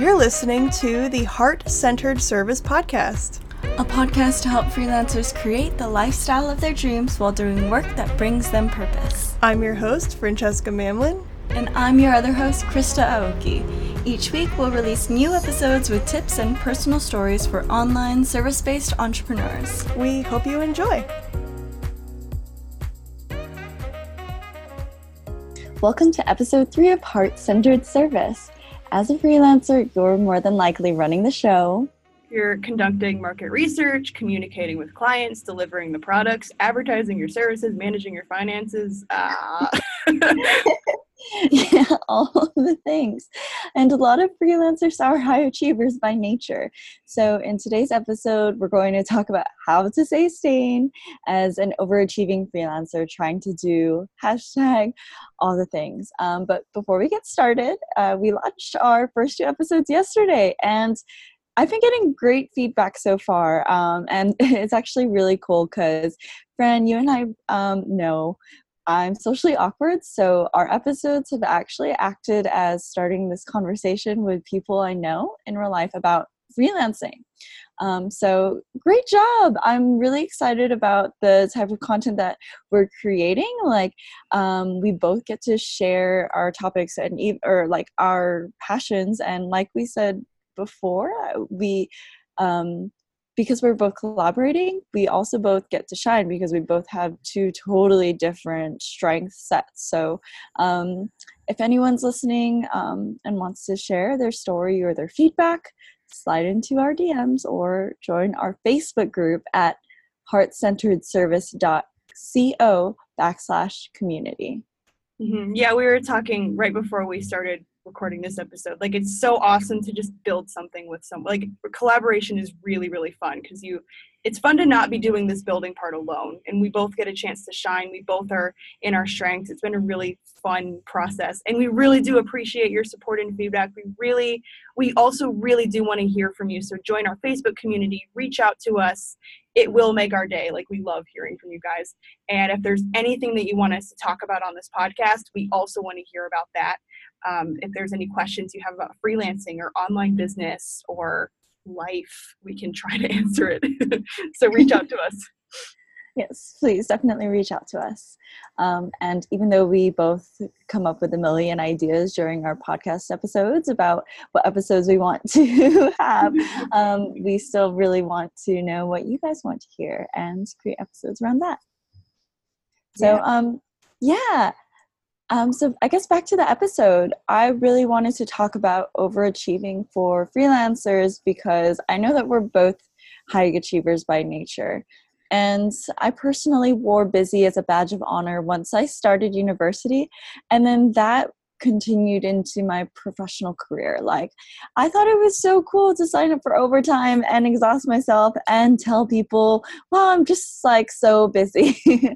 You're listening to the Heart Centered Service Podcast, a podcast to help freelancers create the lifestyle of their dreams while doing work that brings them purpose. I'm your host, Francesca Mamlin. And I'm your other host, Krista Aoki. Each week, we'll release new episodes with tips and personal stories for online service based entrepreneurs. We hope you enjoy. Welcome to episode three of Heart Centered Service. As a freelancer, you're more than likely running the show. You're conducting market research, communicating with clients, delivering the products, advertising your services, managing your finances. Uh. yeah, all of the things. And a lot of freelancers are high achievers by nature. So, in today's episode, we're going to talk about how to sustain as an overachieving freelancer trying to do hashtag all the things. Um, but before we get started, uh, we launched our first two episodes yesterday, and I've been getting great feedback so far, um, and it's actually really cool because, Fran, you and I um, know I'm socially awkward, so our episodes have actually acted as starting this conversation with people I know in real life about freelancing. Um, so great job! I'm really excited about the type of content that we're creating. Like um, we both get to share our topics and or like our passions, and like we said before, we um, because we're both collaborating, we also both get to shine because we both have two totally different strength sets. So, um, if anyone's listening um, and wants to share their story or their feedback, slide into our DMs or join our Facebook group at heartcenteredservice.co backslash community. Mm-hmm. Yeah, we were talking right before we started recording this episode. Like it's so awesome to just build something with some like collaboration is really really fun because you it's fun to not be doing this building part alone and we both get a chance to shine. We both are in our strengths. It's been a really fun process and we really do appreciate your support and feedback. We really we also really do want to hear from you. So join our Facebook community, reach out to us. It will make our day. Like we love hearing from you guys. And if there's anything that you want us to talk about on this podcast, we also want to hear about that um, if there's any questions you have about freelancing or online business or life, we can try to answer it. so reach out to us. Yes, please definitely reach out to us. Um, and even though we both come up with a million ideas during our podcast episodes about what episodes we want to have, um, we still really want to know what you guys want to hear and create episodes around that. So, yeah. um, yeah. Um, so I guess back to the episode, I really wanted to talk about overachieving for freelancers because I know that we're both high achievers by nature. And I personally wore busy as a badge of honor once I started university. And then that continued into my professional career. Like, I thought it was so cool to sign up for overtime and exhaust myself and tell people, well, I'm just like so busy.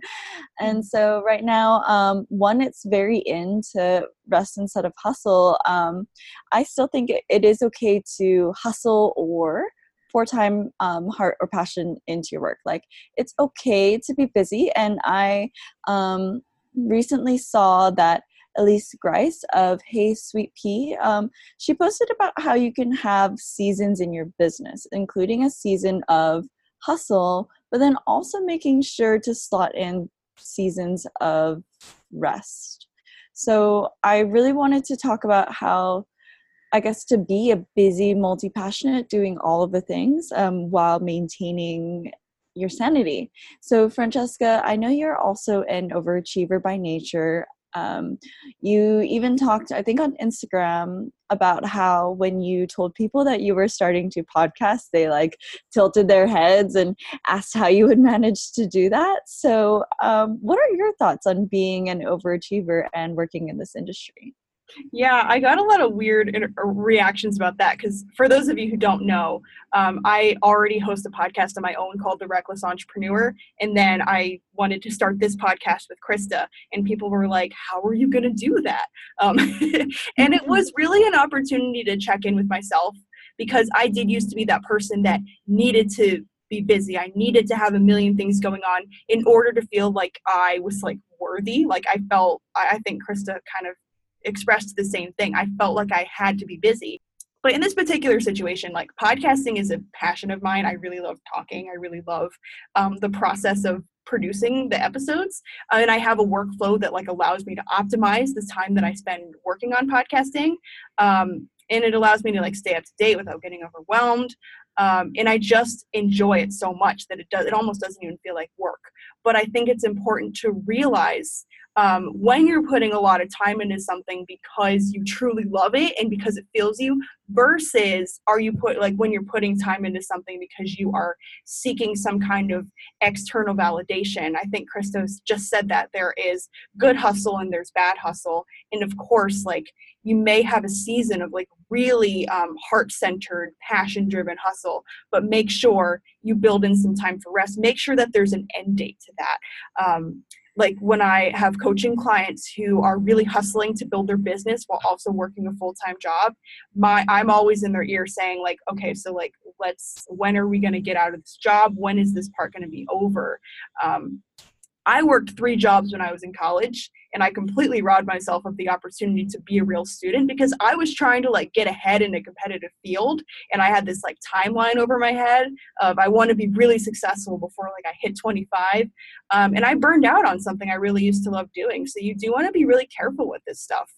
and so, right now, um, one, it's very in to rest instead of hustle. Um, I still think it is okay to hustle or pour time um, heart or passion into your work like it's okay to be busy and i um, recently saw that Elise Grice of Hey Sweet Pea. Um, she posted about how you can have seasons in your business, including a season of hustle, but then also making sure to slot in seasons of rest. So I really wanted to talk about how. I guess to be a busy, multi passionate, doing all of the things um, while maintaining your sanity. So, Francesca, I know you're also an overachiever by nature. Um, you even talked, I think, on Instagram about how when you told people that you were starting to podcast, they like tilted their heads and asked how you would manage to do that. So, um, what are your thoughts on being an overachiever and working in this industry? Yeah, I got a lot of weird uh, reactions about that because for those of you who don't know, um, I already host a podcast of my own called The Reckless Entrepreneur. And then I wanted to start this podcast with Krista, and people were like, How are you going to do that? Um, and it was really an opportunity to check in with myself because I did used to be that person that needed to be busy. I needed to have a million things going on in order to feel like I was like worthy. Like I felt, I think Krista kind of expressed the same thing. I felt like I had to be busy. but in this particular situation like podcasting is a passion of mine. I really love talking. I really love um, the process of producing the episodes. Uh, and i have a workflow that like allows me to optimize the time that i spend working on podcasting um, and it allows me to like stay up to date without getting overwhelmed. Um, and i just enjoy it so much that it does it almost doesn't even feel like work. But i think it's important to realize um, when you're putting a lot of time into something because you truly love it and because it feels you versus are you put like when you're putting time into something because you are seeking some kind of external validation. I think Krista's just said that there is good hustle and there's bad hustle. And of course like you may have a season of like really um, heart-centered passion-driven hustle but make sure you build in some time for rest. Make sure that there's an end date to that. Um, like when I have coaching clients who are really hustling to build their business while also working a full-time job, my I'm always in their ear saying like, okay, so like let's when are we going to get out of this job? When is this part going to be over? Um, I worked three jobs when I was in college and I completely robbed myself of the opportunity to be a real student because I was trying to like get ahead in a competitive field and I had this like timeline over my head of I want to be really successful before like I hit 25 um, and I burned out on something I really used to love doing. So you do want to be really careful with this stuff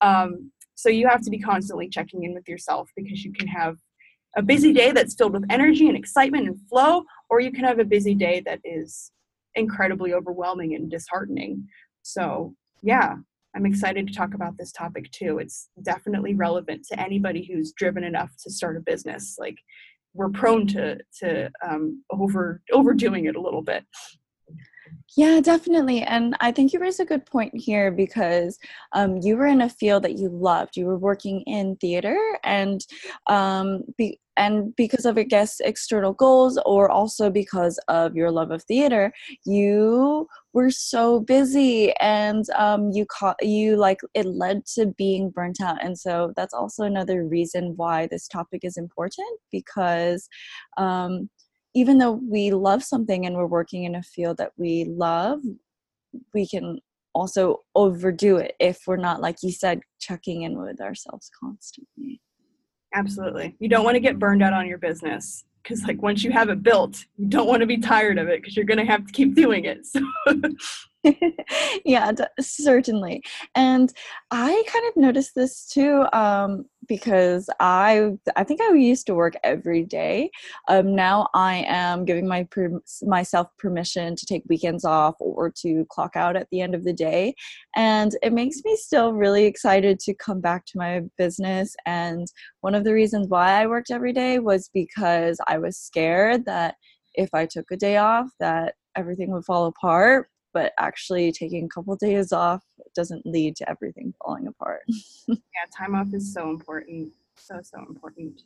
um, so you have to be constantly checking in with yourself because you can have a busy day that's filled with energy and excitement and flow or you can have a busy day that is incredibly overwhelming and disheartening. So, yeah, I'm excited to talk about this topic too. It's definitely relevant to anybody who's driven enough to start a business. Like, we're prone to to um, over overdoing it a little bit. Yeah, definitely. And I think you raise a good point here because um, you were in a field that you loved. You were working in theater, and um, be, and because of I guess external goals, or also because of your love of theater, you were so busy, and um, you caught you like it led to being burnt out. And so that's also another reason why this topic is important because um, even though we love something and we're working in a field that we love, we can also overdo it if we're not, like you said, checking in with ourselves constantly. Absolutely. You don't want to get burned out on your business because, like, once you have it built, you don't want to be tired of it because you're going to have to keep doing it. So. yeah, certainly. And I kind of noticed this too um, because I I think I used to work every day. Um, now I am giving my per- myself permission to take weekends off or to clock out at the end of the day, and it makes me still really excited to come back to my business. And one of the reasons why I worked every day was because I was scared that if I took a day off that everything would fall apart but actually taking a couple days off doesn't lead to everything falling apart. yeah, time off is so important, so so important.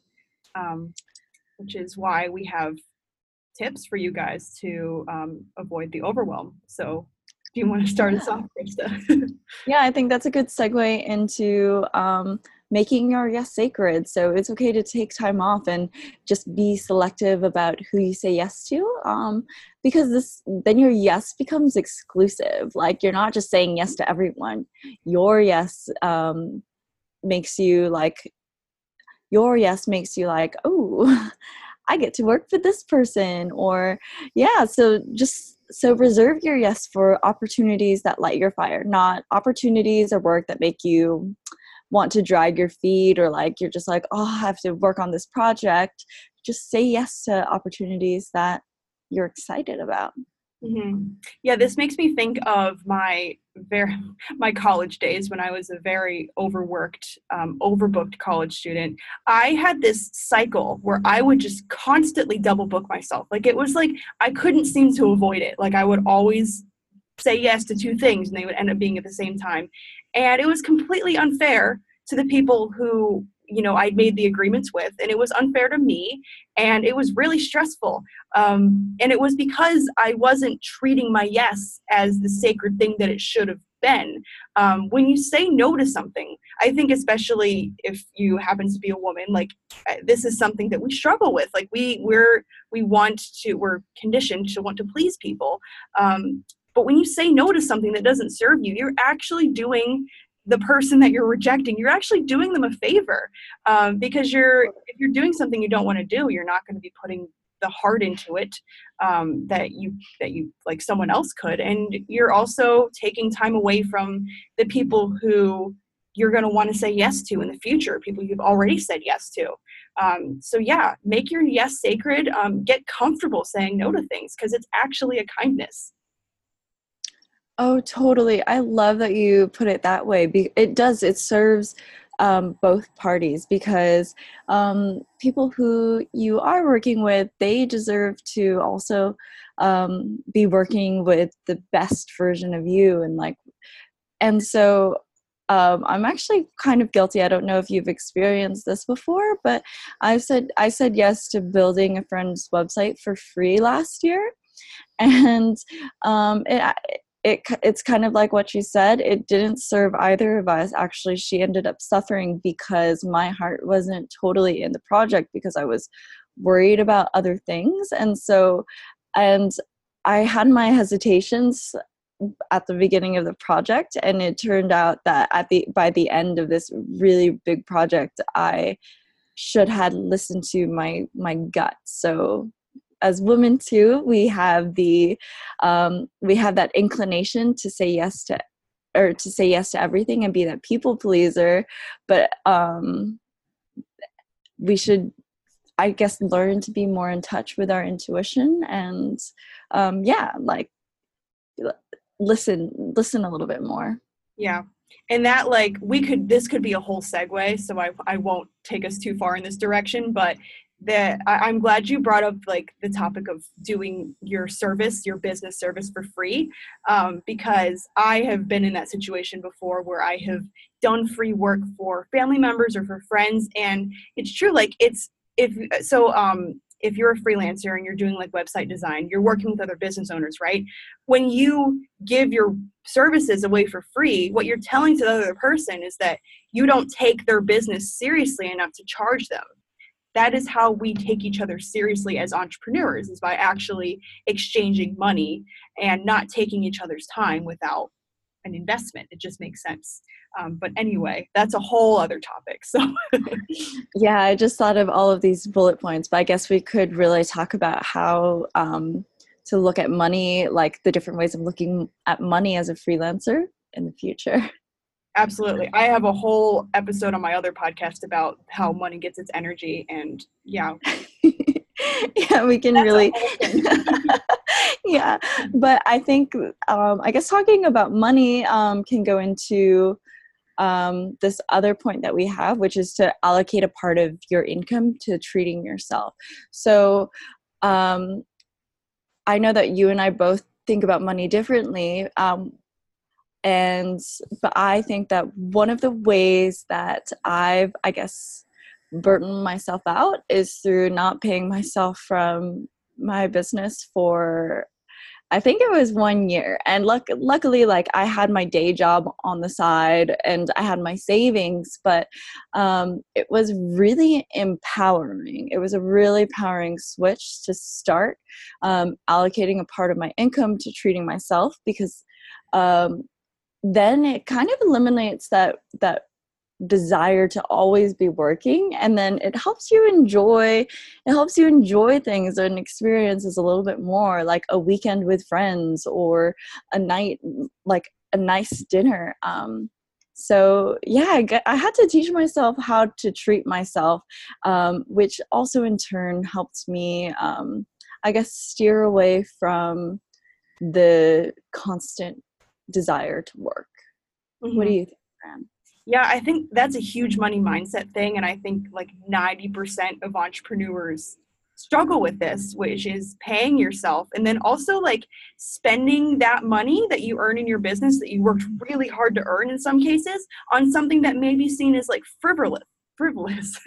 Um, which is why we have tips for you guys to um, avoid the overwhelm. So, do you want to start us off, Krista? yeah, I think that's a good segue into um, making your yes sacred. So it's okay to take time off and just be selective about who you say yes to, um, because this then your yes becomes exclusive. Like you're not just saying yes to everyone. Your yes um, makes you like your yes makes you like oh. I get to work for this person, or yeah, so just so reserve your yes for opportunities that light your fire, not opportunities or work that make you want to drag your feet or like you're just like oh i have to work on this project just say yes to opportunities that you're excited about. Mm-hmm. yeah this makes me think of my very my college days when i was a very overworked um, overbooked college student. I had this cycle where i would just constantly double book myself. Like it was like i couldn't seem to avoid it. Like i would always say yes to two things and they would end up being at the same time. And it was completely unfair to the people who you know i'd made the agreements with and it was unfair to me and it was really stressful. Um, and it was because i wasn't treating my yes as the sacred thing that it should have been. Um, when you say no to something i think especially if you happen to be a woman like uh, this is something that we struggle with. Like we we're we want to we're conditioned to want to please people. Um, but when you say no to something that doesn't serve you you're actually doing the person that you're rejecting you're actually doing them a favor um, because you're if you're doing something you don't want to do you're not going to be putting the heart into it um, that you that you like someone else could. And you're also taking time away from the people who you're going to want to say yes to in the future people you've already said yes to. Um, so yeah make your yes sacred um, get comfortable saying no to things because it's actually a kindness Oh, totally. I love that you put it that way. It does, it serves um, both parties because um, people who you are working with, they deserve to also um, be working with the best version of you. And like, and so um, I'm actually kind of guilty. I don't know if you've experienced this before, but I said I said yes to building a friend's website for free last year, and um, it it it's kind of like what she said it didn't serve either of us. Actually she ended up suffering because my heart wasn't totally in the project because i was worried about other things and so and i had my hesitations at the beginning of the project and it turned out that at the by the end of this really big project i should had listened to my my gut. So as women too we have the um, we have that inclination to say yes to or to say yes to everything and be that people pleaser. But um, we should i guess learn to be more in touch with our intuition and um, yeah like listen listen a little bit more. Yeah. And that like we could this could be a whole segue so i, I won't take us too far in this direction but that I, am glad you brought up like the topic of doing your service, your business service for free, um, because I have been in that situation before where I have done free work for family members or for friends, and it's true. Like it's if so. Um, if you're a freelancer and you're doing like website design, you're working with other business owners, right? When you give your services away for free, what you're telling to the other person is that you don't take their business seriously enough to charge them that is how we take each other seriously as entrepreneurs is by actually exchanging money and not taking each other's time without an investment. It just makes sense. Um, but anyway that's a whole other topic so. Yeah i just thought of all of these bullet points but i guess we could really talk about how um, to look at money like the different ways of looking at money as a freelancer in the future Absolutely. I have a whole episode on my other podcast about how money gets its energy and yeah. yeah, we can That's really Yeah. But I think um I guess talking about money um can go into um, this other point that we have, which is to allocate a part of your income to treating yourself. So um, I know that you and I both think about money differently. And but i think that one of the ways that i've i guess burdened myself out is through not paying myself from my business for I think it was one year. And luck- luckily, like I had my day job on the side and I had my savings, but um, it was really empowering. It was a really empowering switch to start um, allocating a part of my income to treating myself because um, then it kind of eliminates that that desire to always be working. And then it helps you enjoy it helps you enjoy things and experiences a little bit more like a weekend with friends or a night like a nice dinner. Um so yeah I, got, I had to teach myself how to treat myself um, which also in turn helped me um, i guess steer away from the constant desire to work. Mm-hmm. What do mm-hmm. you think, Fran? Yeah, I think that's a huge money mindset thing. And I think like 90% of entrepreneurs struggle with this, which is paying yourself and then also like spending that money that you earn in your business that you worked really hard to earn in some cases on something that may be seen as like frivolous frivolous.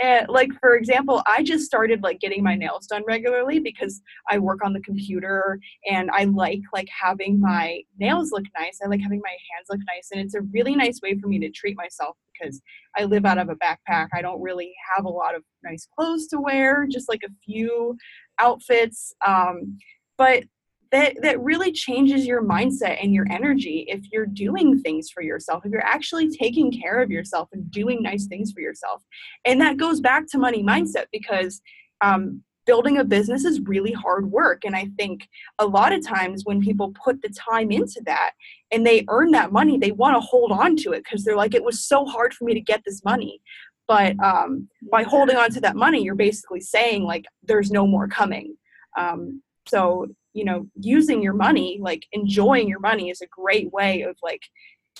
And like for example i just started like getting my nails done regularly because i work on the computer and i like like having my nails look nice. I like having my hands look nice and it's a really nice way for me to treat myself because i live out of a backpack. I don't really have a lot of nice clothes to wear just like a few outfits um, but that that really changes your mindset and your energy if you're doing things for yourself if you're actually taking care of yourself and doing nice things for yourself. And that goes back to money mindset because um, building a business is really hard work. And i think a lot of times when people put the time into that and they earn that money they want to hold on to it because they're like it was so hard for me to get this money. But um, by holding on to that money you're basically saying like there's no more coming. Um, so you know using your money like enjoying your money is a great way of like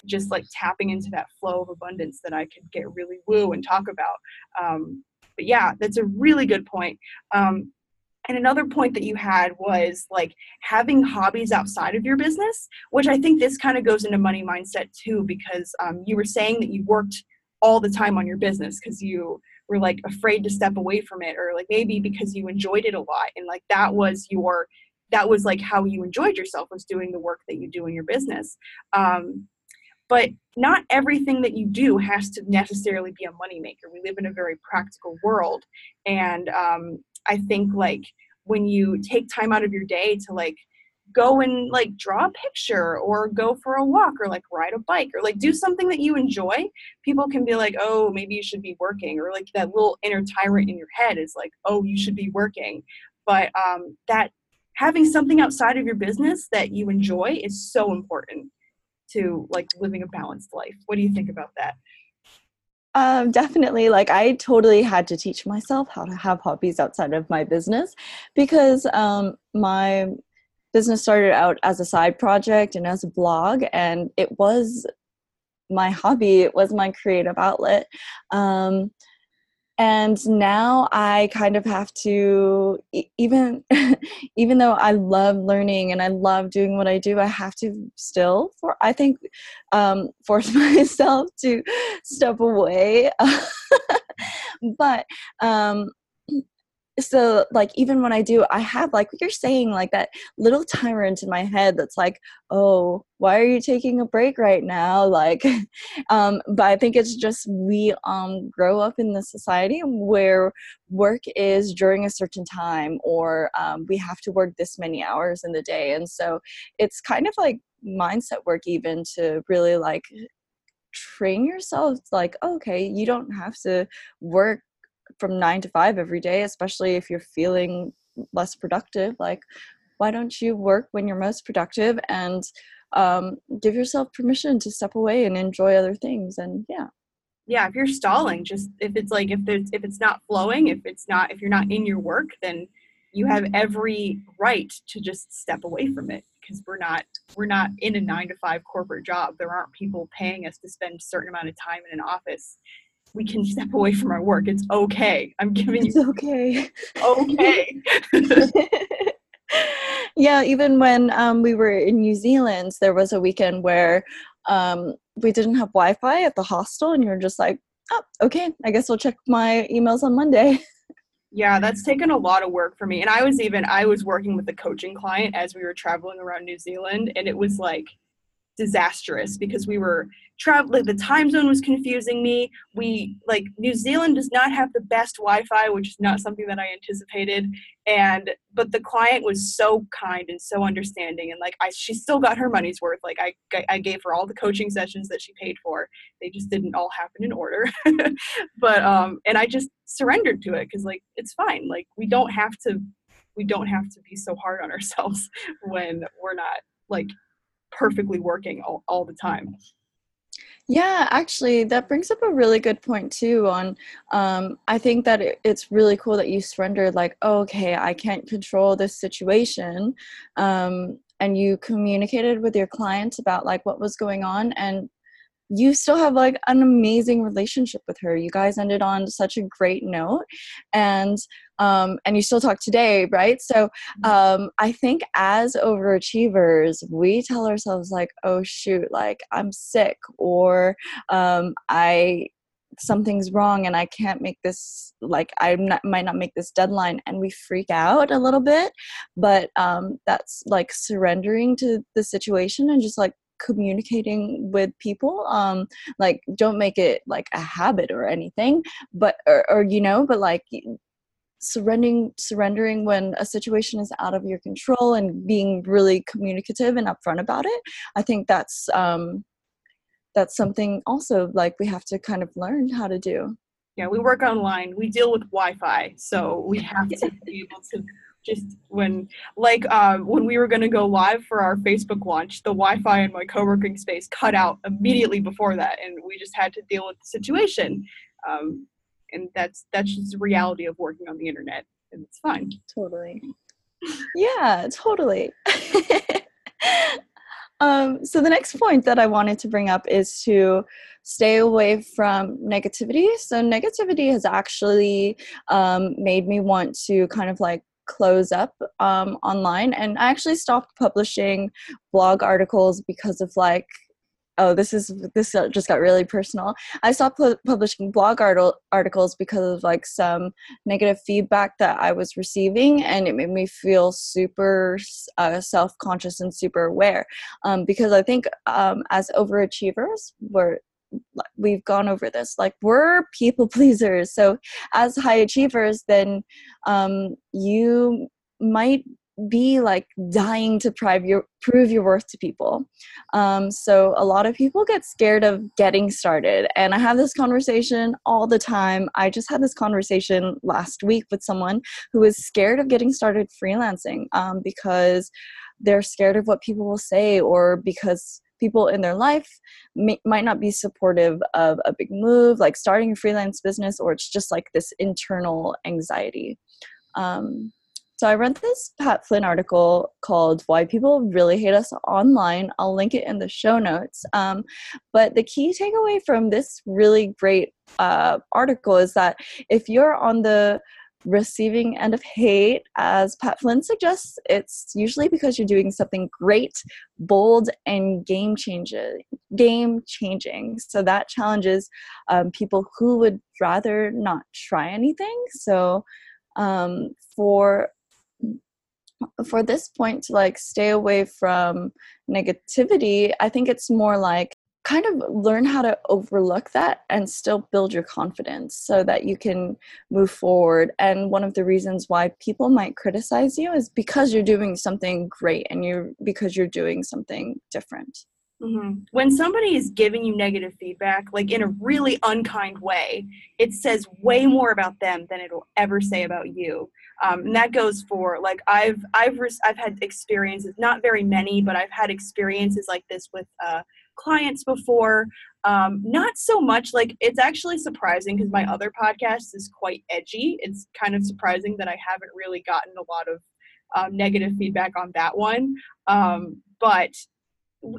just like tapping into that flow of abundance that i could get really woo and talk about um, but yeah that's a really good point um, and another point that you had was like having hobbies outside of your business which i think this kind of goes into money mindset too because um, you were saying that you worked all the time on your business because you were like afraid to step away from it or like maybe because you enjoyed it a lot and like that was your that was like how you enjoyed yourself was doing the work that you do in your business. Um, but not everything that you do has to necessarily be a moneymaker. We live in a very practical world. And um, i think like when you take time out of your day to like go and like draw a picture or go for a walk or like ride a bike or like do something that you enjoy people can be like oh maybe you should be working. Or like that little inner tyrant in your head is like oh you should be working. But um, that having something outside of your business that you enjoy is so important to like living a balanced life. What do you think about that? Um, definitely. Like, I totally had to teach myself how to have hobbies outside of my business because um, my business started out as a side project and as a blog, and it was my hobby, it was my creative outlet. Um, and now i kind of have to even even though i love learning and i love doing what i do i have to still for i think um, force myself to step away. But um, so like even when i do i have like what you're saying like that little tyrant in my head that's like oh why are you taking a break right now? Like um but i think it's just we um grow up in the society where work is during a certain time or um, we have to work this many hours in the day. And so it's kind of like mindset work even to really like train yourself like okay you don't have to work from nine to five every day, especially if you're feeling less productive. Like, why don't you work when you're most productive and um, give yourself permission to step away and enjoy other things? And yeah. Yeah, if you're stalling, just if it's like if there's if it's not flowing, if it's not if you're not in your work, then you have every right to just step away from it because we're not we're not in a nine to five corporate job there aren't people paying us to spend a certain amount of time in an office we can step away from our work. It's okay. I'm giving it's you okay. Okay. yeah, even when um, we were in New Zealand, there was a weekend where um, we didn't have Wi-Fi at the hostel, and you're just like, "Oh, okay. I guess I'll check my emails on Monday." Yeah, that's taken a lot of work for me. And I was even I was working with a coaching client as we were traveling around New Zealand, and it was like disastrous because we were traveling the time zone was confusing me. We like new zealand does not have the best wi-fi which is not something that i anticipated and but the client was so kind and so understanding and like i she still got her money's worth like i i gave her all the coaching sessions that she paid for. They just didn't all happen in order. But um and i just surrendered to it because like it's fine. Like we don't have to we don't have to be so hard on ourselves when we're not like perfectly working all, all the time yeah, actually, that brings up a really good point too. On, um, I think that it, it's really cool that you surrendered. Like, oh, okay, I can't control this situation, um, and you communicated with your clients about like what was going on, and you still have like an amazing relationship with her. You guys ended on such a great note, and um, and you still talk today, right? So mm-hmm. um, I think as overachievers, we tell ourselves like, "Oh shoot, like I'm sick," or um, "I something's wrong and I can't make this like I might not make this deadline and we freak out a little bit but um that's like surrendering to the situation and just like communicating with people um like don't make it like a habit or anything but or, or you know but like surrendering surrendering when a situation is out of your control and being really communicative and upfront about it. I think that's um that's something also like we have to kind of learn how to do. Yeah we work online. We deal with wi-fi so we have to be able to just when like um, when we were going to go live for our facebook launch the wi-fi in my co-working space cut out immediately before that and we just had to deal with the situation. Um, and that's that's just the reality of working on the internet and it's fine. Totally. Yeah totally. Um, so the next point that i wanted to bring up is to stay away from negativity. So negativity has actually um, made me want to kind of like close up um, online. And i actually stopped publishing blog articles because of like oh this is this just got really personal. I stopped pu- publishing blog art- articles because of like some negative feedback that i was receiving and it made me feel super uh, self-conscious and super aware. Um, because i think um, as overachievers we're we've gone over this. Like we're people pleasers. So as high achievers then um, you might be like dying to prove your prove your worth to people. Um, so a lot of people get scared of getting started and i have this conversation all the time. I just had this conversation last week with someone who is scared of getting started freelancing um, because they're scared of what people will say or because people in their life may, might not be supportive of a big move like starting a freelance business or it's just like this internal anxiety. Um, so I read this Pat Flynn article called Why People Really Hate Us Online. I'll link it in the show notes. Um, but the key takeaway from this really great uh, article is that if you're on the receiving end of hate, as Pat Flynn suggests, it's usually because you're doing something great, bold, and game changing. Game changing. So that challenges um, people who would rather not try anything. So um, for for this point to like stay away from negativity i think it's more like kind of learn how to overlook that and still build your confidence so that you can move forward. And one of the reasons why people might criticize you is because you're doing something great and you're because you're doing something different Mm-hmm. When somebody is giving you negative feedback, like in a really unkind way, it says way more about them than it'll ever say about you. Um, and that goes for like I've I've I've had experiences, not very many, but I've had experiences like this with uh, clients before. Um, not so much like it's actually surprising because my other podcast is quite edgy. It's kind of surprising that I haven't really gotten a lot of um, negative feedback on that one. Um, but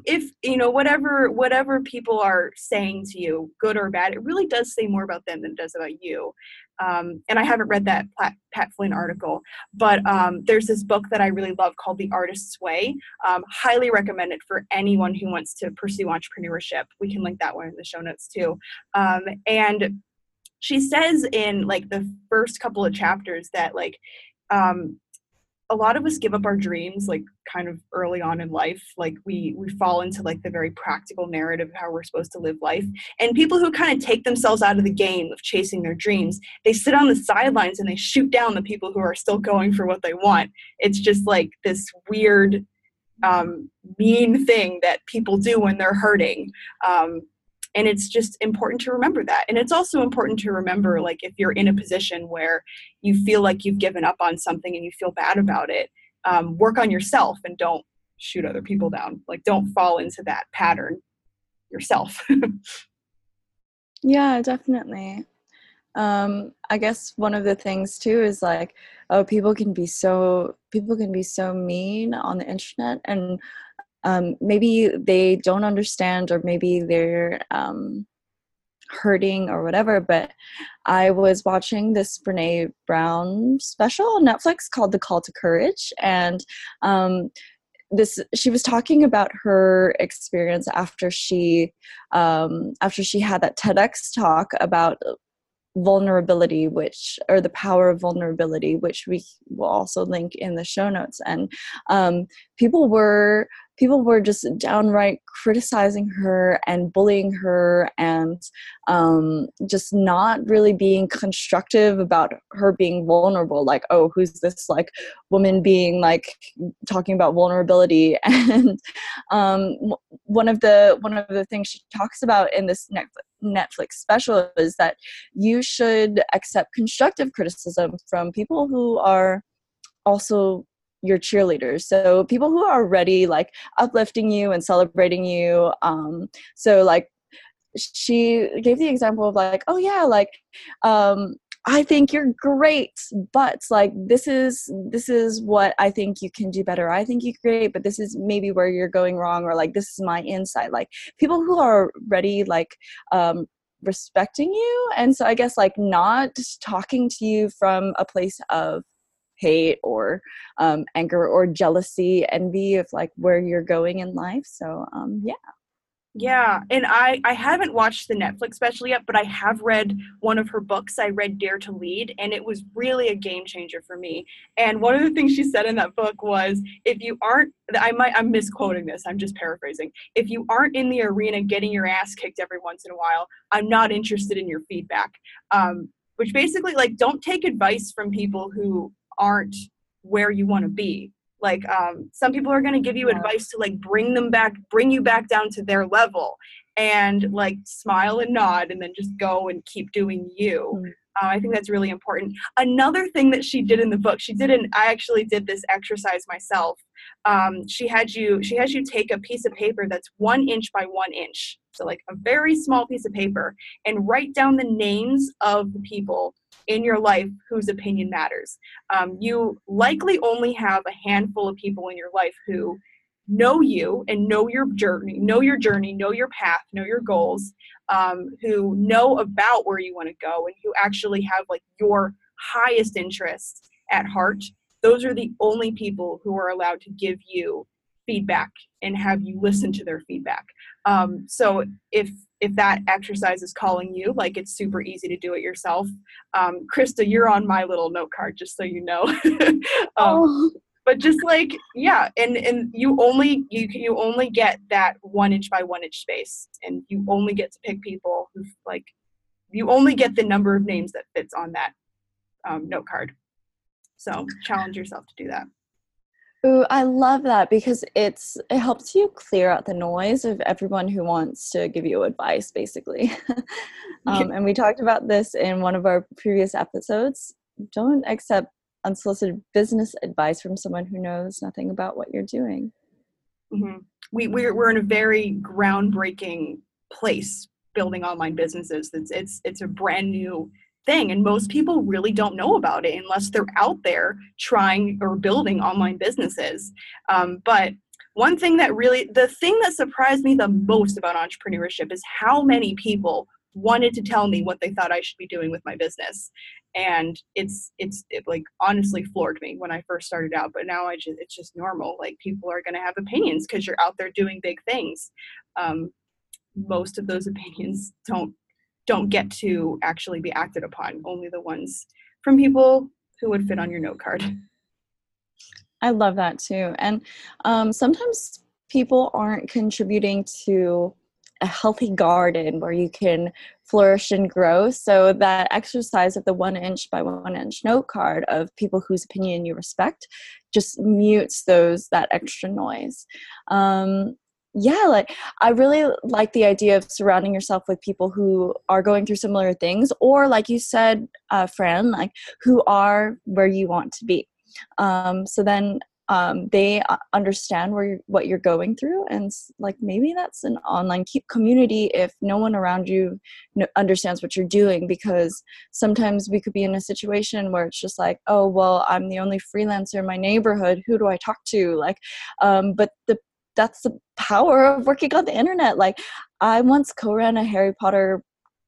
if you know whatever whatever people are saying to you good or bad it really does say more about them than it does about you. Um, and i haven't read that pat, pat flynn article but um, there's this book that i really love called the artist's way. Um, highly recommend it for anyone who wants to pursue entrepreneurship. We can link that one in the show notes too. Um, and she says in like the first couple of chapters that like um, a lot of us give up our dreams like kind of early on in life like we we fall into like the very practical narrative of how we're supposed to live life. And people who kind of take themselves out of the game of chasing their dreams they sit on the sidelines and they shoot down the people who are still going for what they want. It's just like this weird um, mean thing that people do when they're hurting. Um, and it's just important to remember that. And it's also important to remember like if you're in a position where you feel like you've given up on something and you feel bad about it um, work on yourself and don't shoot other people down. Like don't fall into that pattern yourself. Yeah definitely. Um i guess one of the things too is like oh people can be so people can be so mean on the internet and um, maybe they don't understand or maybe they're um, hurting or whatever but i was watching this brene brown special on netflix called the call to courage. And um, this she was talking about her experience after she um, after she had that tedx talk about vulnerability which or the power of vulnerability which we will also link in the show notes. And um, people were people were just downright criticizing her and bullying her and um, just not really being constructive about her being vulnerable. Like oh who's this like woman being like talking about vulnerability? And um, one of the one of the things she talks about in this netflix special is that you should accept constructive criticism from people who are also your cheerleaders so people who are already like uplifting you and celebrating you um so like she gave the example of like oh yeah like um I think you're great, but like this is this is what I think you can do better. I think you're great, but this is maybe where you're going wrong, or like this is my insight. Like people who are ready, like um, respecting you, and so I guess like not talking to you from a place of hate or um, anger or jealousy, envy of like where you're going in life. So um, yeah. Yeah, and I I haven't watched the Netflix special yet, but I have read one of her books. I read Dare to Lead, and it was really a game changer for me. And one of the things she said in that book was, if you aren't, I might I'm misquoting this. I'm just paraphrasing. If you aren't in the arena getting your ass kicked every once in a while, I'm not interested in your feedback. Um, which basically like don't take advice from people who aren't where you want to be. Like um, some people are going to give you advice to like bring them back bring you back down to their level and like smile and nod and then just go and keep doing you. Mm-hmm. uh, i think that's really important. Another thing that she did in the book she did not i actually did this exercise myself. Um, she had you she has you take a piece of paper that's one inch by one inch so like a very small piece of paper and write down the names of the people in your life whose opinion matters. Um, you likely only have a handful of people in your life who know you and know your journey, know your journey, know your path, know your goals, um, who know about where you want to go, and who actually have like your highest interests at heart. Those are the only people who are allowed to give you feedback and have you listen to their feedback. Um, so if if that exercise is calling you, like it's super easy to do it yourself. Um, Krista, you're on my little note card, just so you know. um, oh. But just like yeah, and and you only you you only get that one inch by one inch space, and you only get to pick people who like you only get the number of names that fits on that um, note card. So challenge yourself to do that. Ooh, I love that because it's it helps you clear out the noise of everyone who wants to give you advice, basically. um, and we talked about this in one of our previous episodes. Don't accept unsolicited business advice from someone who knows nothing about what you're doing. Mm-hmm. We we're we're in a very groundbreaking place building online businesses. It's it's it's a brand new thing and most people really don't know about it unless they're out there trying or building online businesses. Um, but one thing that really the thing that surprised me the most about entrepreneurship is how many people wanted to tell me what they thought i should be doing with my business. And it's it's it like honestly floored me when i first started out but now i just it's just normal like people are going to have opinions because you're out there doing big things. Um, most of those opinions don't don't get to actually be acted upon, only the ones from people who would fit on your note card. I love that too. And um, sometimes people aren't contributing to a healthy garden where you can flourish and grow. So that exercise of the one inch by one inch note card of people whose opinion you respect just mutes those that extra noise. Um, yeah like i really like the idea of surrounding yourself with people who are going through similar things or like you said uh, fran like who are where you want to be. Um, so then um, they understand where you're, what you're going through and like maybe that's an online keep community if no one around you understands what you're doing because sometimes we could be in a situation where it's just like oh well i'm the only freelancer in my neighborhood. Who do i talk to? Like um, but the that's the power of working on the internet. Like I once co-ran a Harry Potter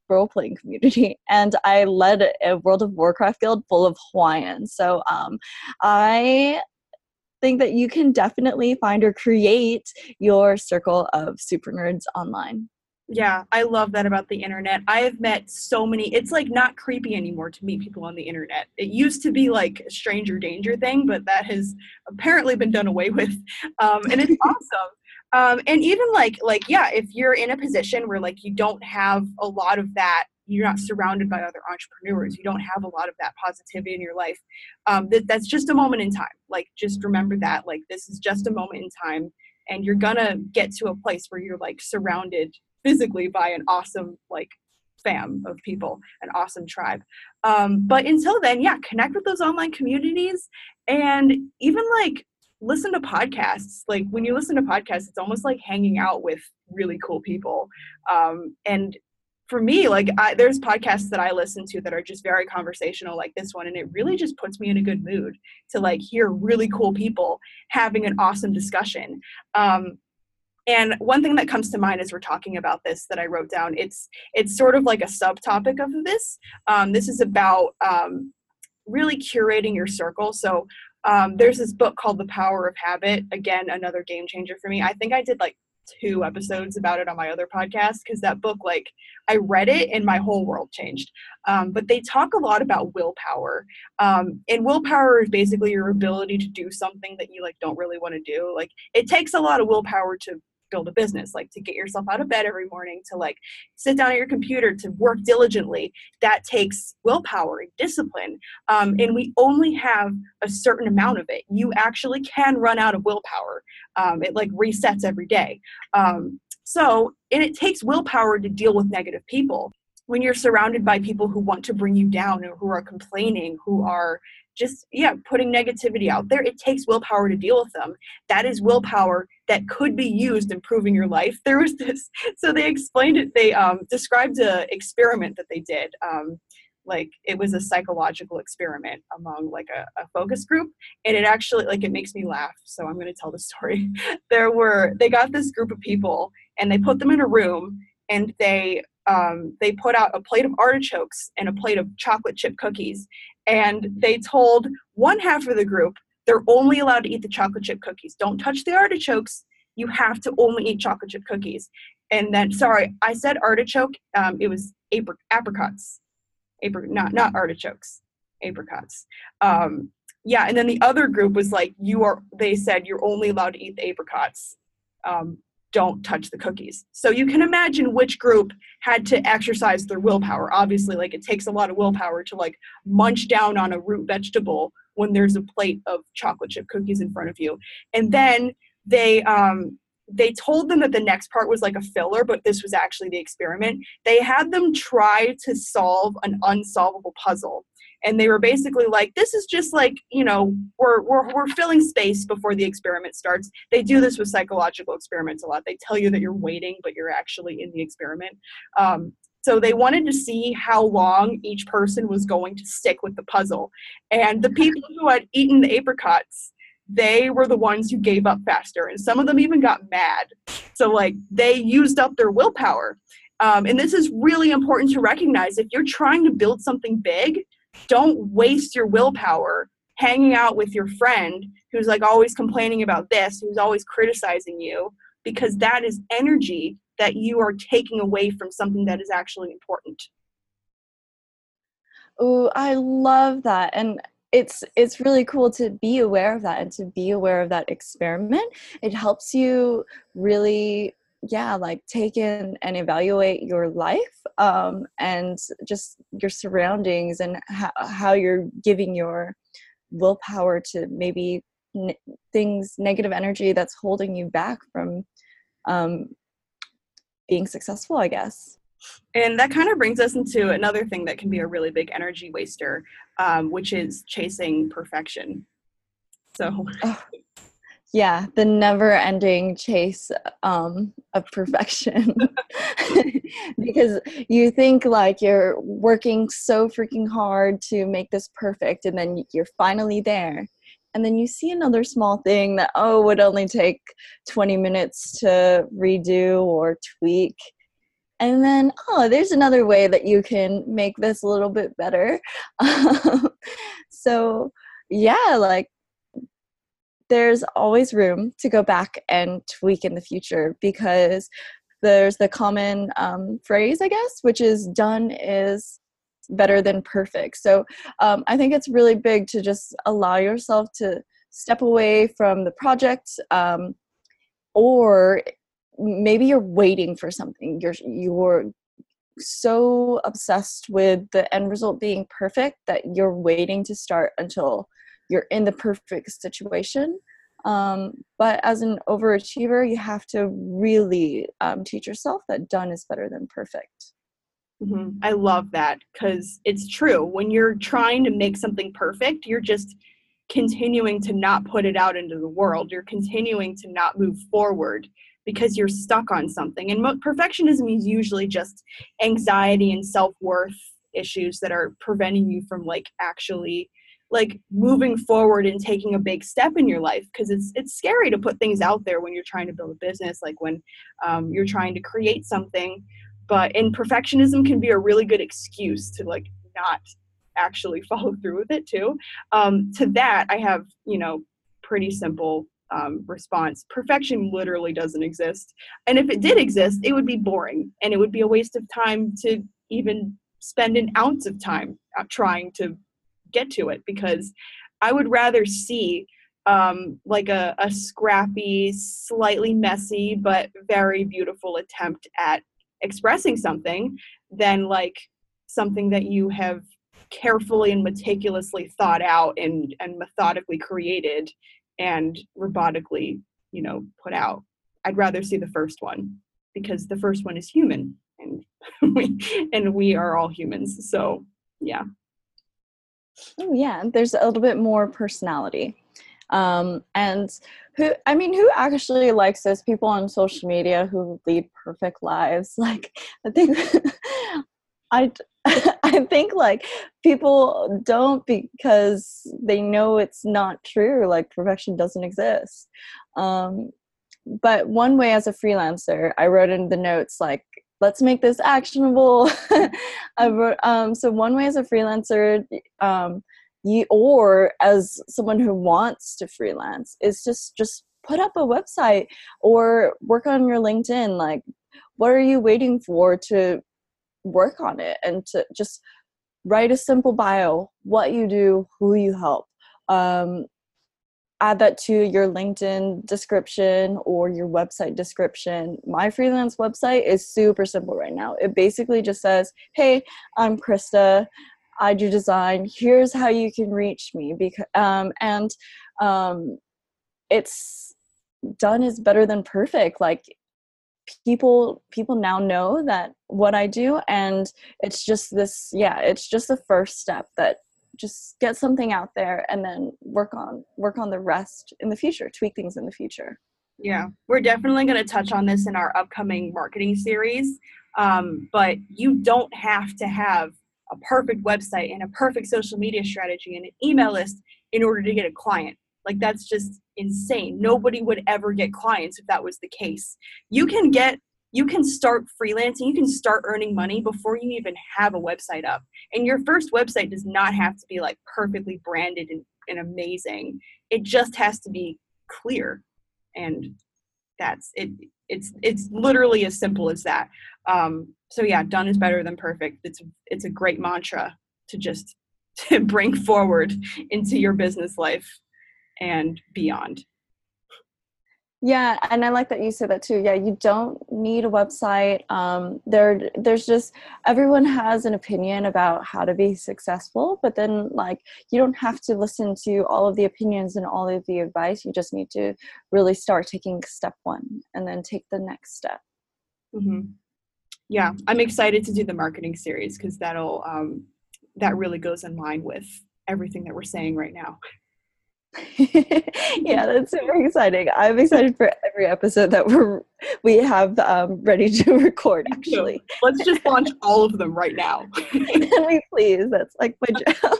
role playing community and I led a World of Warcraft guild full of Hawaiians. So um, I think that you can definitely find or create your circle of super nerds online. Yeah, I love that about the internet. I have met so many. It's like not creepy anymore to meet people on the internet. It used to be like a stranger danger thing, but that has apparently been done away with. Um, and it's awesome. um, and even like like yeah if you're in a position where like you don't have a lot of that you're not surrounded by other entrepreneurs you don't have a lot of that positivity in your life um, that, that's just a moment in time like just remember that like this is just a moment in time and you're gonna get to a place where you're like surrounded physically by an awesome like fam of people an awesome tribe. Um, but until then yeah connect with those online communities and even like listen to podcasts. Like when you listen to podcasts it's almost like hanging out with really cool people. Um, and for me like I, there's podcasts that i listen to that are just very conversational like this one and it really just puts me in a good mood to like hear really cool people having an awesome discussion. Um, and one thing that comes to mind as we're talking about this that i wrote down it's it's sort of like a subtopic of this. Um, this is about um, really curating your circle. So um, there's this book called the power of habit. Again another game changer for me. I think i did like two episodes about it on my other podcast because that book like i read it and my whole world changed. Um, but they talk a lot about willpower. Um, and willpower is basically your ability to do something that you like don't really want to do. Like it takes a lot of willpower to build a business like to get yourself out of bed every morning to like sit down at your computer to work diligently that takes willpower and discipline um, and we only have a certain amount of it. You actually can run out of willpower um, it like resets every day. Um, so and it takes willpower to deal with negative people. When you're surrounded by people who want to bring you down or who are complaining who are just yeah putting negativity out there it takes willpower to deal with them. That is willpower that could be used improving your life. There was this so they explained it they um, described an experiment that they did um, like it was a psychological experiment among like a, a, focus group and it actually like it makes me laugh so i'm going to tell the story. There were they got this group of people and they put them in a room and they um, they put out a plate of artichokes and a plate of chocolate chip cookies and they told one half of the group they're only allowed to eat the chocolate chip cookies. Don't touch the artichokes. You have to only eat chocolate chip cookies. And then, sorry, I said artichoke. Um, it was apricot, apricots, apricot, not not artichokes, apricots. Um, yeah, and then the other group was like, you are. They said you're only allowed to eat the apricots. Um, don't touch the cookies. So you can imagine which group had to exercise their willpower. Obviously, like it takes a lot of willpower to like munch down on a root vegetable when there's a plate of chocolate chip cookies in front of you. And then they um they told them that the next part was like a filler, but this was actually the experiment. They had them try to solve an unsolvable puzzle and they were basically like this is just like you know we're, we're, we're filling space before the experiment starts. They do this with psychological experiments a lot. They tell you that you're waiting but you're actually in the experiment. Um, so they wanted to see how long each person was going to stick with the puzzle. And the people who had eaten the apricots they were the ones who gave up faster. And some of them even got mad. So like they used up their willpower. Um, and this is really important to recognize. If you're trying to build something big don't waste your willpower hanging out with your friend who's like always complaining about this, who's always criticizing you, because that is energy that you are taking away from something that is actually important. Oh, I love that. And it's it's really cool to be aware of that and to be aware of that experiment. It helps you really yeah like take in and evaluate your life um, and just your surroundings and how, how you're giving your willpower to maybe n- things negative energy that's holding you back from um, being successful i guess. And that kind of brings us into another thing that can be a really big energy waster um, which is chasing perfection. So oh, yeah the never ending chase um, of perfection. Because you think like you're working so freaking hard to make this perfect and then you're finally there. And then you see another small thing that oh would only take 20 minutes to redo or tweak. And then oh there's another way that you can make this a little bit better. So yeah like there's always room to go back and tweak in the future because there's the common um, phrase, I guess, which is done is better than perfect. So um, I think it's really big to just allow yourself to step away from the project um, or maybe you're waiting for something you're you're so obsessed with the end result being perfect that you're waiting to start until you're in the perfect situation um, but as an overachiever you have to really um, teach yourself that done is better than perfect mm-hmm. i love that because it's true when you're trying to make something perfect you're just continuing to not put it out into the world you're continuing to not move forward because you're stuck on something. And mo- perfectionism is usually just anxiety and self worth issues that are preventing you from like actually like moving forward and taking a big step in your life because it's it's scary to put things out there when you're trying to build a business like when um, you're trying to create something but and perfectionism can be a really good excuse to like not actually follow through with it too um, to that i have you know pretty simple um, response. Perfection literally doesn't exist. And if it did exist, it would be boring and it would be a waste of time to even spend an ounce of time trying to get to it because I would rather see um, like a, a scrappy, slightly messy, but very beautiful attempt at expressing something than like something that you have carefully and meticulously thought out and, and methodically created and robotically, you know, put out. I'd rather see the first one because the first one is human and we and we are all humans. So, yeah. Oh yeah, there's a little bit more personality. Um, and who i mean who actually likes those people on social media who lead perfect lives like i think i I think like people don't because they know it's not true. Like perfection doesn't exist. Um, but one way as a freelancer, I wrote in the notes like, let's make this actionable. Um, so one way as a freelancer, um, you or as someone who wants to freelance is just just put up a website or work on your LinkedIn. Like, what are you waiting for to work on it and to just write a simple bio what you do who you help um, add that to your linkedin description or your website description. My freelance website is super simple right now. It basically just says hey i'm krista. I do design. Here's how you can reach me because um, and um, it's done is better than perfect. Like people people now know that what I do and it's just this yeah it's just the first step that just get something out there and then work on work on the rest in the future tweak things in the future yeah we're definitely going to touch on this in our upcoming marketing series um, but you don't have to have a perfect website and a perfect social media strategy and an email list in order to get a client like that's just insane. Nobody would ever get clients if that was the case. You can get you can start freelancing, you can start earning money before you even have a website up. And your first website does not have to be like perfectly branded and, and amazing. It just has to be clear. And that's it it's it's literally as simple as that. Um, so yeah, done is better than perfect. It's it's a great mantra to just to bring forward into your business life and beyond. Yeah, and I like that you said that too. Yeah, you don't need a website. Um, there, there's just everyone has an opinion about how to be successful, but then like you don't have to listen to all of the opinions and all of the advice. You just need to really start taking step one and then take the next step. Mm-hmm. Yeah, I'm excited to do the marketing series because that'll um, that really goes in line with everything that we're saying right now. yeah, that's super exciting. I'm excited for every episode that we're we have um, ready to record. Actually, let's just launch all of them right now. Can we please? That's like my job.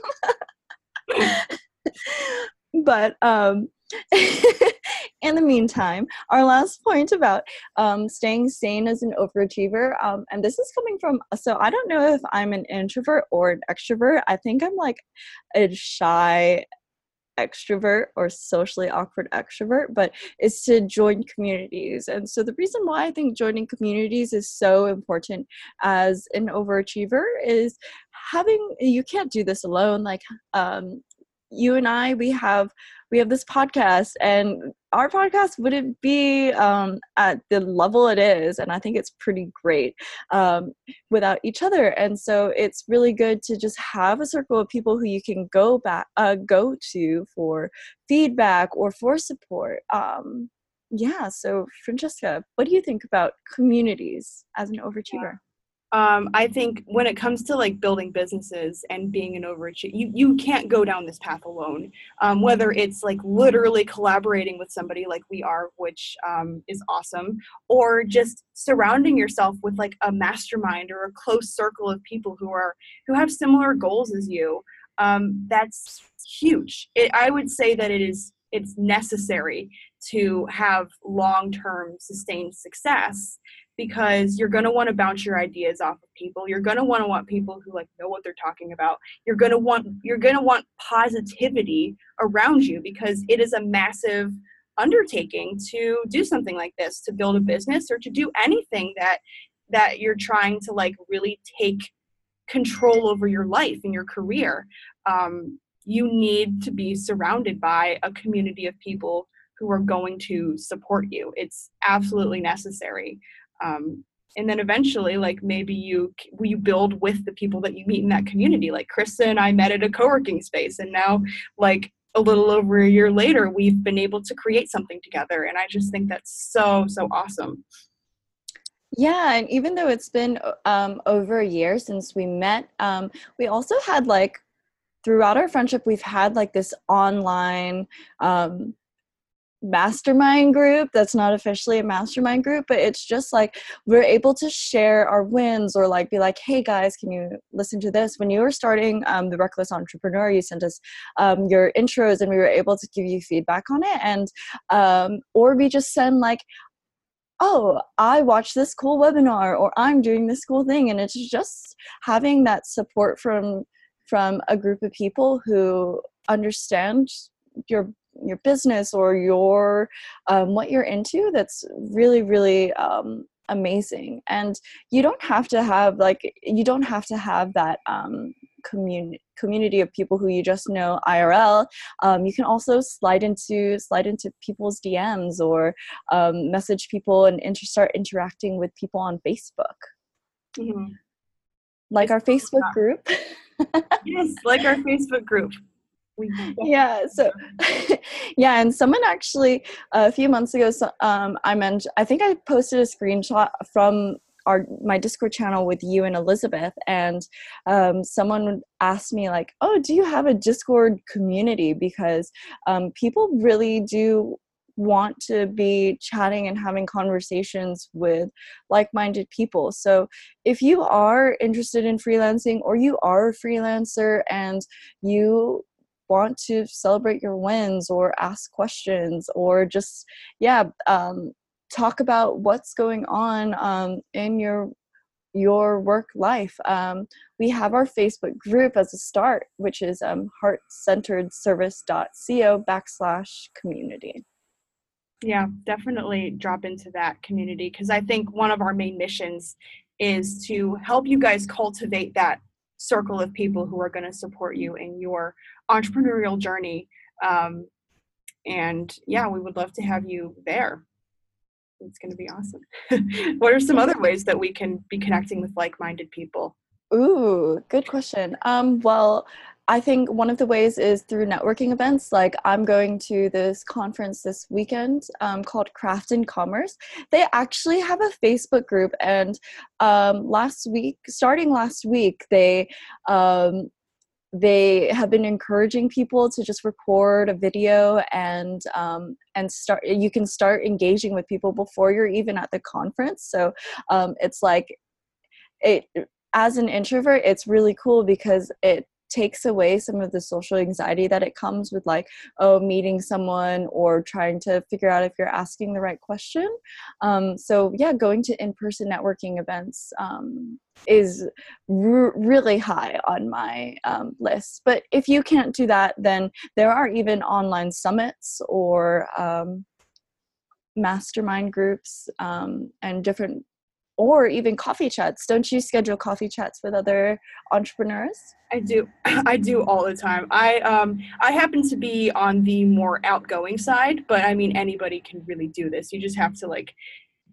but um, in the meantime, our last point about um, staying sane as an overachiever, um, and this is coming from so I don't know if I'm an introvert or an extrovert. I think I'm like a shy extrovert or socially awkward extrovert, but is to join communities. And so the reason why I think joining communities is so important as an overachiever is having you can't do this alone. Like um, you and I we have we have this podcast and our podcast wouldn't be um, at the level it is and i think it's pretty great um, without each other. And so it's really good to just have a circle of people who you can go back uh, go to for feedback or for support. Um, yeah so francesca what do you think about communities as an overachiever um, I think when it comes to like building businesses and being an overachiever, you, you can't go down this path alone. Um, whether it's like literally collaborating with somebody like we are, which um, is awesome, or just surrounding yourself with like a mastermind or a close circle of people who are who have similar goals as you. Um, that's huge. It, I would say that it is it's necessary to have long-term sustained success because you're going to want to bounce your ideas off of people. You're going to want to want people who like know what they're talking about. You're going to want you're going to want positivity around you because it is a massive undertaking to do something like this to build a business or to do anything that that you're trying to like really take control over your life and your career. Um, you need to be surrounded by a community of people who are going to support you. It's absolutely necessary um, and then eventually like maybe you you build with the people that you meet in that community? Like krista and i met at a co-working space and now like a little over a year later we've been able to create something together and i just think that's so so awesome. Yeah and even though it's been um, over a year since we met um, we also had like throughout our friendship we've had like this online um, mastermind group that's not officially a mastermind group but it's just like we're able to share our wins or like be like hey guys can you listen to this? When you were starting um, the reckless entrepreneur you sent us um, your intros and we were able to give you feedback on it and um, or we just send like oh i watched this cool webinar or i'm doing this cool thing and it's just having that support from from a group of people who understand your your business or your um, what you're into that's really really um, amazing and you don't have to have like you don't have to have that um, community community of people who you just know IRL. Um, you can also slide into slide into people's DMs or um, message people and inter- start interacting with people on Facebook. Mm-hmm. Like our Facebook group. yes, like our Facebook group yeah so yeah and someone actually a few months ago so, um, i mentioned i think i posted a screenshot from our my discord channel with you and elizabeth and um, someone asked me like oh do you have a discord community? Because um, people really do want to be chatting and having conversations with like-minded people. So if you are interested in freelancing or you are a freelancer and you want to celebrate your wins or ask questions or just yeah um, talk about what's going on um, in your your work life. Um, we have our facebook group as a start which is um, heart-centeredservice.co backslash community. Yeah definitely drop into that community because i think one of our main missions is to help you guys cultivate that circle of people who are going to support you in your entrepreneurial journey. Um, and yeah, we would love to have you there. It's going to be awesome. what are some other ways that we can be connecting with like minded people? Ooh, good question. Um, well, I think one of the ways is through networking events. Like I'm going to this conference this weekend um, called Craft and Commerce. They actually have a Facebook group, and um, last week, starting last week, they um, they have been encouraging people to just record a video and um, and start you can start engaging with people before you're even at the conference. So um, it's like it as an introvert it's really cool because it takes away some of the social anxiety that it comes with like oh meeting someone or trying to figure out if you're asking the right question. Um, so yeah going to in-person networking events um, is r- really high on my um, list. But if you can't do that then there are even online summits or um, mastermind groups um, and different or even coffee chats. Don't you schedule coffee chats with other entrepreneurs? I do. I do all the time. I um I happen to be on the more outgoing side, but I mean anybody can really do this. You just have to like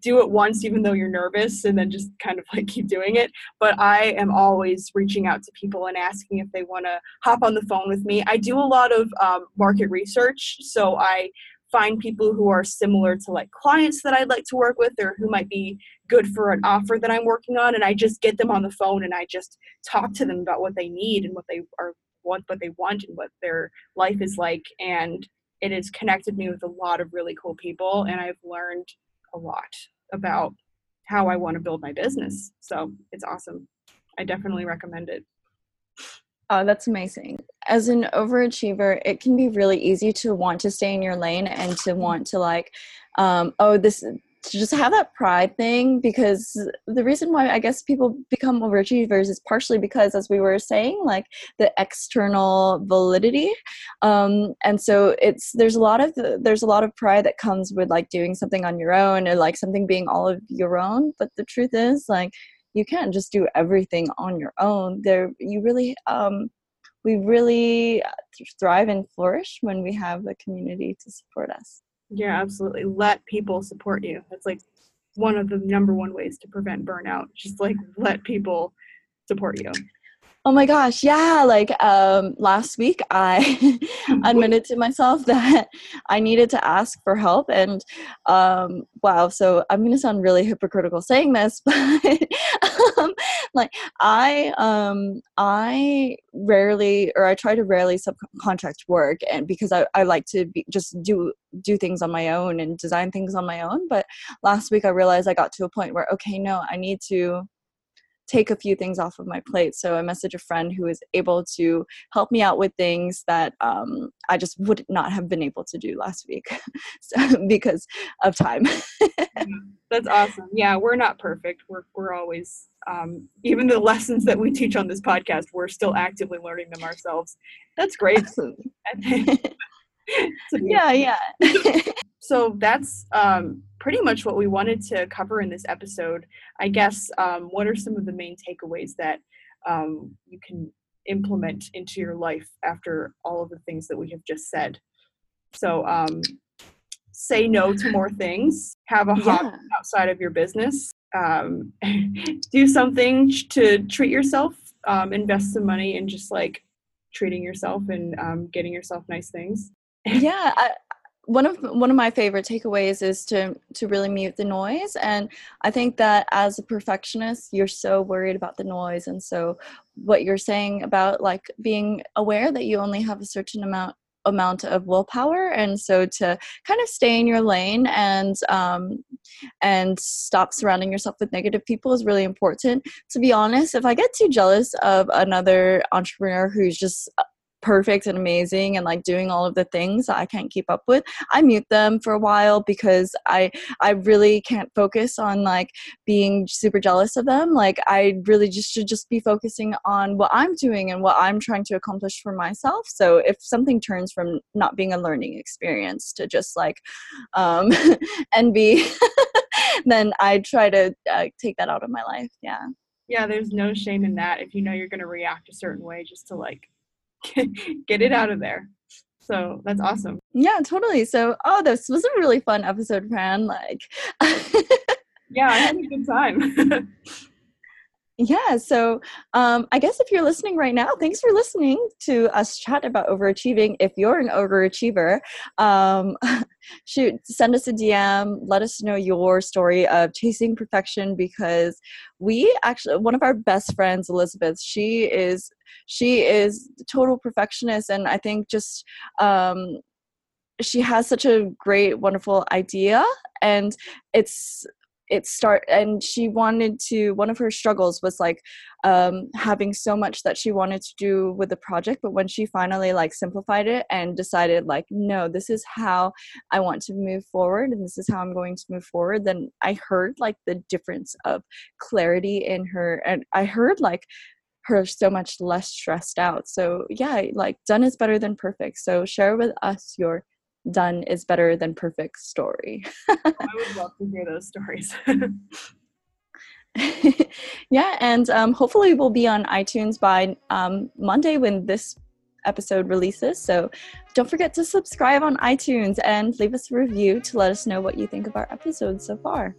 do it once even though you're nervous and then just kind of like keep doing it but i am always reaching out to people and asking if they want to hop on the phone with me i do a lot of um, market research so i find people who are similar to like clients that I'd like to work with or who might be good for an offer that I'm working on and I just get them on the phone and I just talk to them about what they need and what they are want what they want and what their life is like and it has connected me with a lot of really cool people and I've learned a lot about how I want to build my business. So it's awesome. I definitely recommend it. Oh, that's amazing. As an overachiever, it can be really easy to want to stay in your lane and to want to like, um, oh, this to just have that pride thing because the reason why I guess people become overachievers is partially because, as we were saying, like the external validity, um, and so it's there's a lot of there's a lot of pride that comes with like doing something on your own or like something being all of your own. But the truth is, like you can't just do everything on your own. There you really um we really thrive and flourish when we have a community to support us yeah absolutely let people support you that's like one of the number one ways to prevent burnout just like let people support you Oh my gosh, yeah. Like um, last week, I admitted to myself that I needed to ask for help. And um, wow, so I'm going to sound really hypocritical saying this, but um, like I, um, I rarely, or I try to rarely subcontract work, and because I, I like to be, just do do things on my own and design things on my own. But last week, I realized I got to a point where okay, no, I need to take a few things off of my plate. So I message a friend who is able to help me out with things that um, I just would not have been able to do last week so, because of time. That's awesome. Yeah, we're not perfect. We're we're always um, even the lessons that we teach on this podcast, we're still actively learning them ourselves. That's great. yeah, yeah. So that's um, pretty much what we wanted to cover in this episode. I guess um, what are some of the main takeaways that um, you can implement into your life after all of the things that we have just said? So, um, say no to more things, have a hobby yeah. outside of your business, um, do something to treat yourself, um, invest some money in just like treating yourself and um, getting yourself nice things. yeah, I, one of one of my favorite takeaways is to to really mute the noise and i think that as a perfectionist you're so worried about the noise and so what you're saying about like being aware that you only have a certain amount amount of willpower and so to kind of stay in your lane and um, and stop surrounding yourself with negative people is really important. To be honest if i get too jealous of another entrepreneur who's just perfect and amazing and like doing all of the things I can't keep up with, I mute them for a while because I I really can't focus on like being super jealous of them. Like I really just should just be focusing on what I'm doing and what I'm trying to accomplish for myself. So if something turns from not being a learning experience to just like um envy then I try to uh, take that out of my life. Yeah. Yeah, there's no shame in that if you know you're going to react a certain way just to like get it out of there. So that's awesome. Yeah, totally. So, oh, this was a really fun episode, Fran. Like, yeah, I had a good time. Yeah, so um, I guess if you're listening right now, thanks for listening to us chat about overachieving. If you're an overachiever, um, shoot, send us a DM. Let us know your story of chasing perfection because we actually, one of our best friends, Elizabeth, she is she is total perfectionist, and I think just um, she has such a great, wonderful idea, and it's it start and she wanted to one of her struggles was like um, having so much that she wanted to do with the project but when she finally like simplified it and decided like no this is how i want to move forward and this is how i'm going to move forward then i heard like the difference of clarity in her and i heard like her so much less stressed out. So yeah like done is better than perfect so share with us your done is better than perfect story. I would love to hear those stories. yeah, and um, hopefully we'll be on iTunes by um, Monday when this episode releases. So don't forget to subscribe on iTunes and leave us a review to let us know what you think of our episode so far.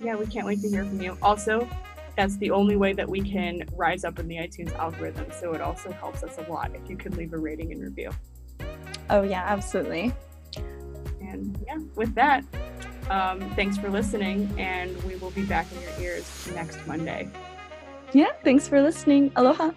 Yeah, we can't wait to hear from you. Also, that's the only way that we can rise up in the iTunes algorithm. So it also helps us a lot if you could leave a rating and review. Oh, yeah, absolutely. And yeah, with that, um, thanks for listening, and we will be back in your ears next Monday. Yeah, thanks for listening. Aloha.